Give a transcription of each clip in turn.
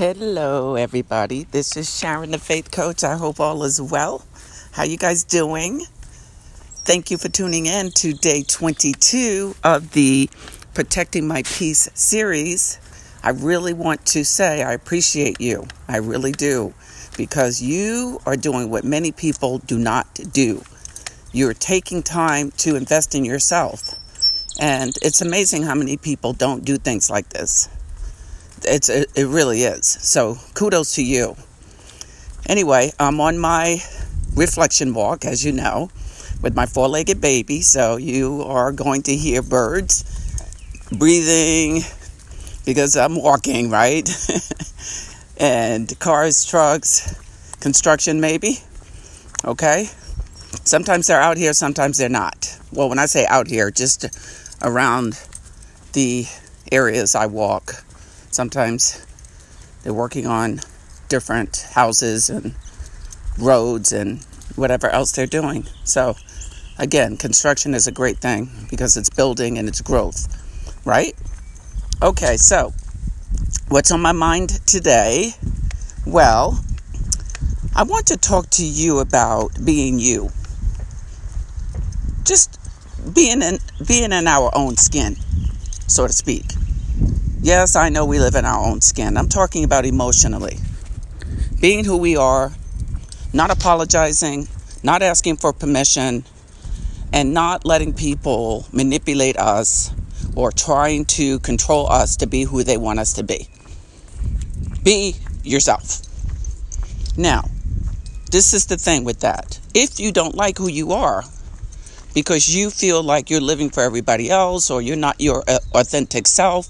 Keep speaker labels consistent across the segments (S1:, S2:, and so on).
S1: Hello, everybody. This is Sharon, the Faith Coach. I hope all is well. How you guys doing? Thank you for tuning in to day 22 of the Protecting My Peace series. I really want to say I appreciate you. I really do. Because you are doing what many people do not do. You're taking time to invest in yourself. And it's amazing how many people don't do things like this. It's it, it really is. So kudos to you. Anyway, I'm on my reflection walk, as you know, with my four-legged baby. So you are going to hear birds breathing because I'm walking, right? and cars, trucks, construction, maybe. Okay. Sometimes they're out here, sometimes they're not. Well, when I say out here, just around the areas I walk Sometimes they're working on different houses and roads and whatever else they're doing. So, again, construction is a great thing because it's building and it's growth, right? Okay, so what's on my mind today? Well, I want to talk to you about being you. Just being in being in our own skin, so to speak. Yes, I know we live in our own skin. I'm talking about emotionally. Being who we are, not apologizing, not asking for permission, and not letting people manipulate us or trying to control us to be who they want us to be. Be yourself. Now, this is the thing with that. If you don't like who you are, because you feel like you're living for everybody else or you're not your uh, authentic self,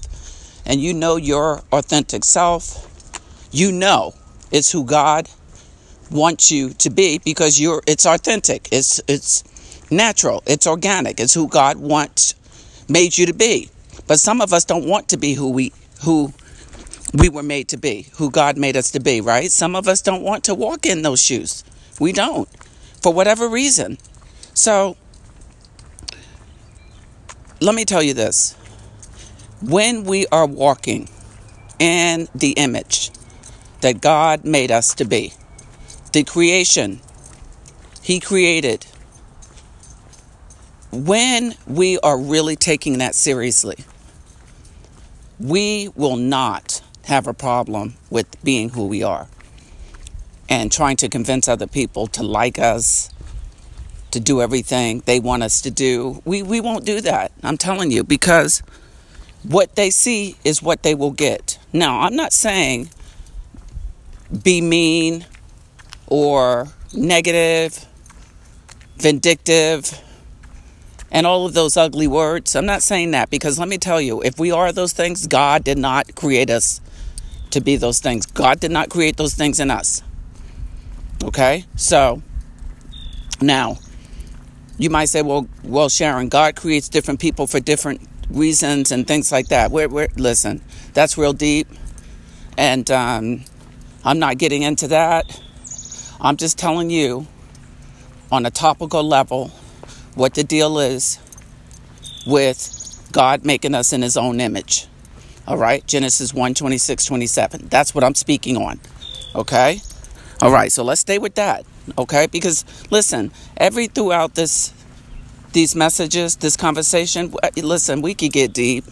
S1: and you know your authentic self, you know it's who God wants you to be because you're it's authentic. It's it's natural. It's organic. It's who God wants made you to be. But some of us don't want to be who we who we were made to be, who God made us to be, right? Some of us don't want to walk in those shoes. We don't. For whatever reason. So let me tell you this when we are walking in the image that God made us to be, the creation He created, when we are really taking that seriously, we will not have a problem with being who we are and trying to convince other people to like us, to do everything they want us to do. We, we won't do that. I'm telling you, because what they see is what they will get. Now, I'm not saying be mean or negative, vindictive, and all of those ugly words. I'm not saying that because let me tell you, if we are those things, God did not create us to be those things. God did not create those things in us. Okay? So, now, you might say, well, well, Sharon, God creates different people for different reasons and things like that. We're, we're listen, that's real deep, and um, I'm not getting into that. I'm just telling you on a topical level what the deal is with God making us in his own image. All right, Genesis 1 26, 27. That's what I'm speaking on. Okay? All right, so let's stay with that. Okay? Because listen, every throughout this these messages, this conversation. Uh, listen, we could get deep,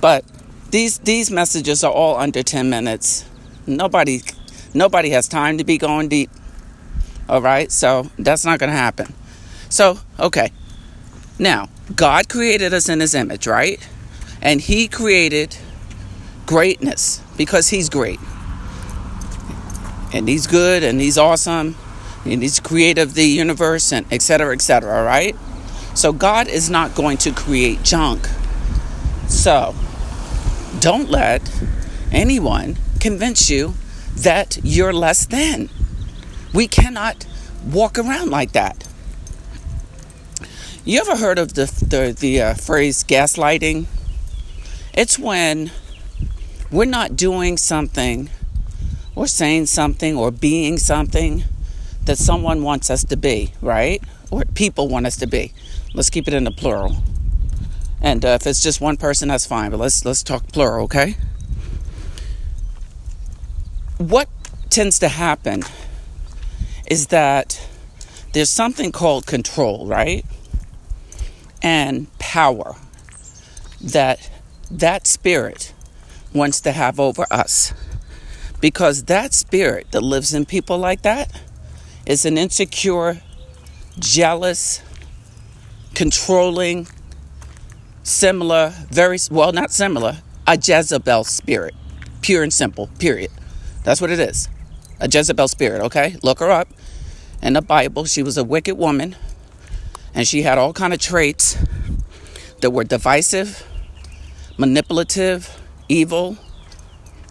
S1: but these these messages are all under 10 minutes. Nobody nobody has time to be going deep. All right? So, that's not going to happen. So, okay. Now, God created us in his image, right? And he created greatness because he's great. And he's good and he's awesome and he's creative the universe and etc etc right so God is not going to create junk. So don't let anyone convince you that you're less than. We cannot walk around like that. You ever heard of the the, the uh, phrase gaslighting? It's when we're not doing something or saying something or being something that someone wants us to be, right? Or people want us to be. Let's keep it in the plural. And uh, if it's just one person, that's fine. But let's let's talk plural, okay? what tends to happen is that there's something called control, right? And power that that spirit wants to have over us. Because that spirit that lives in people like that is an insecure, jealous, controlling, similar, very, well, not similar, a Jezebel spirit. Pure and simple, period. That's what it is. A Jezebel spirit, okay? Look her up in the Bible. She was a wicked woman and she had all kind of traits that were divisive, manipulative, evil,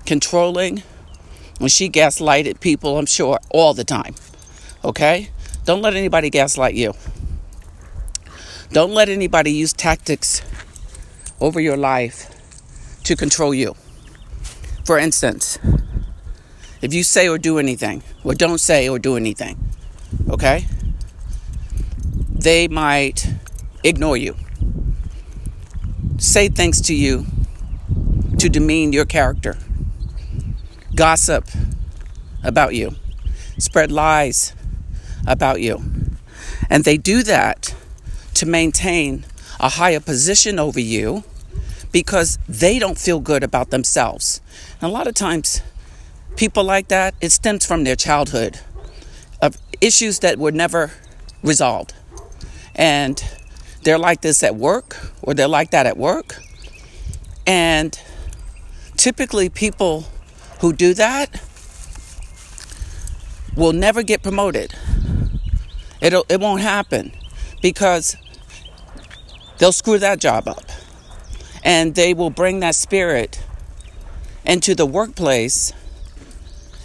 S1: controlling. When she gaslighted people, I'm sure, all the time. Okay? Don't let anybody gaslight you. Don't let anybody use tactics over your life to control you. For instance, if you say or do anything, or don't say or do anything, okay? They might ignore you, say things to you to demean your character, gossip about you, spread lies about you. And they do that to maintain a higher position over you because they don't feel good about themselves. And a lot of times, people like that, it stems from their childhood of issues that were never resolved. And they're like this at work, or they're like that at work. And typically, people who do that will never get promoted. It'll, it won't happen because they'll screw that job up. And they will bring that spirit into the workplace.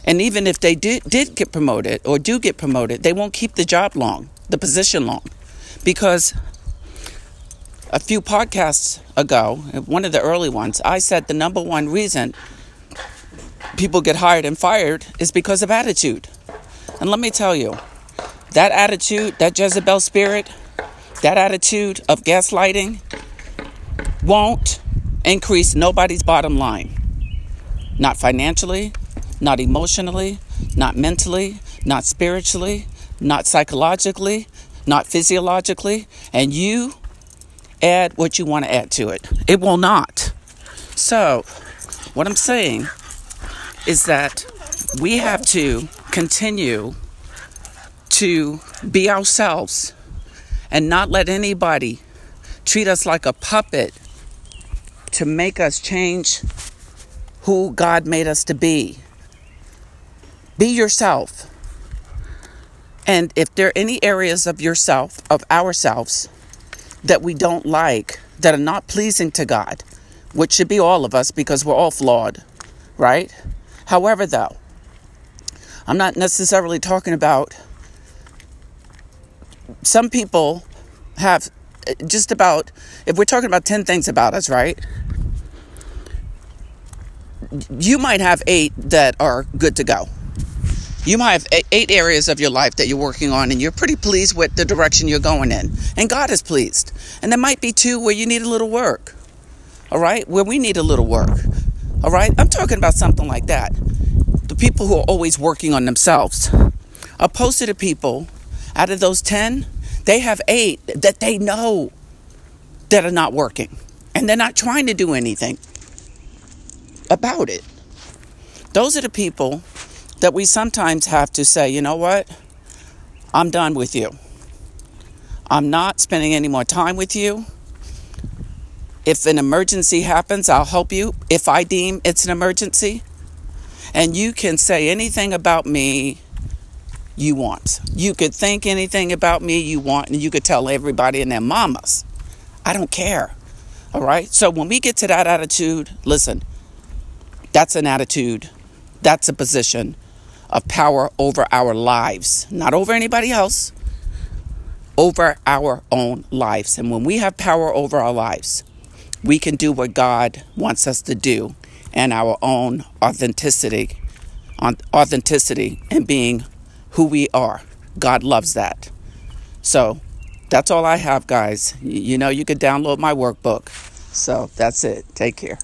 S1: And even if they did, did get promoted or do get promoted, they won't keep the job long, the position long. Because a few podcasts ago, one of the early ones, I said the number one reason people get hired and fired is because of attitude. And let me tell you, that attitude, that Jezebel spirit, that attitude of gaslighting won't increase nobody's bottom line. Not financially, not emotionally, not mentally, not spiritually, not psychologically, not physiologically, and you add what you want to add to it. It will not. So, what I'm saying is that we have to continue to be ourselves and not let anybody treat us like a puppet to make us change who God made us to be. Be yourself. And if there are any areas of yourself, of ourselves, that we don't like, that are not pleasing to God, which should be all of us because we're all flawed, right? However, though, I'm not necessarily talking about some people have just about, if we're talking about 10 things about us, right? You might have eight that are good to go. You might have eight areas of your life that you're working on and you're pretty pleased with the direction you're going in. And God is pleased. And there might be two where you need a little work. All right? Where we need a little work. All right? I'm talking about something like that. People who are always working on themselves. Opposed to the people, out of those 10, they have eight that they know that are not working. And they're not trying to do anything about it. Those are the people that we sometimes have to say, you know what? I'm done with you. I'm not spending any more time with you. If an emergency happens, I'll help you if I deem it's an emergency. And you can say anything about me you want. You could think anything about me you want, and you could tell everybody and their mamas. I don't care. All right? So when we get to that attitude, listen, that's an attitude, that's a position of power over our lives, not over anybody else, over our own lives. And when we have power over our lives, we can do what God wants us to do and our own authenticity, authenticity and being who we are. God loves that. So that's all I have, guys. You know, you could download my workbook. So that's it. Take care.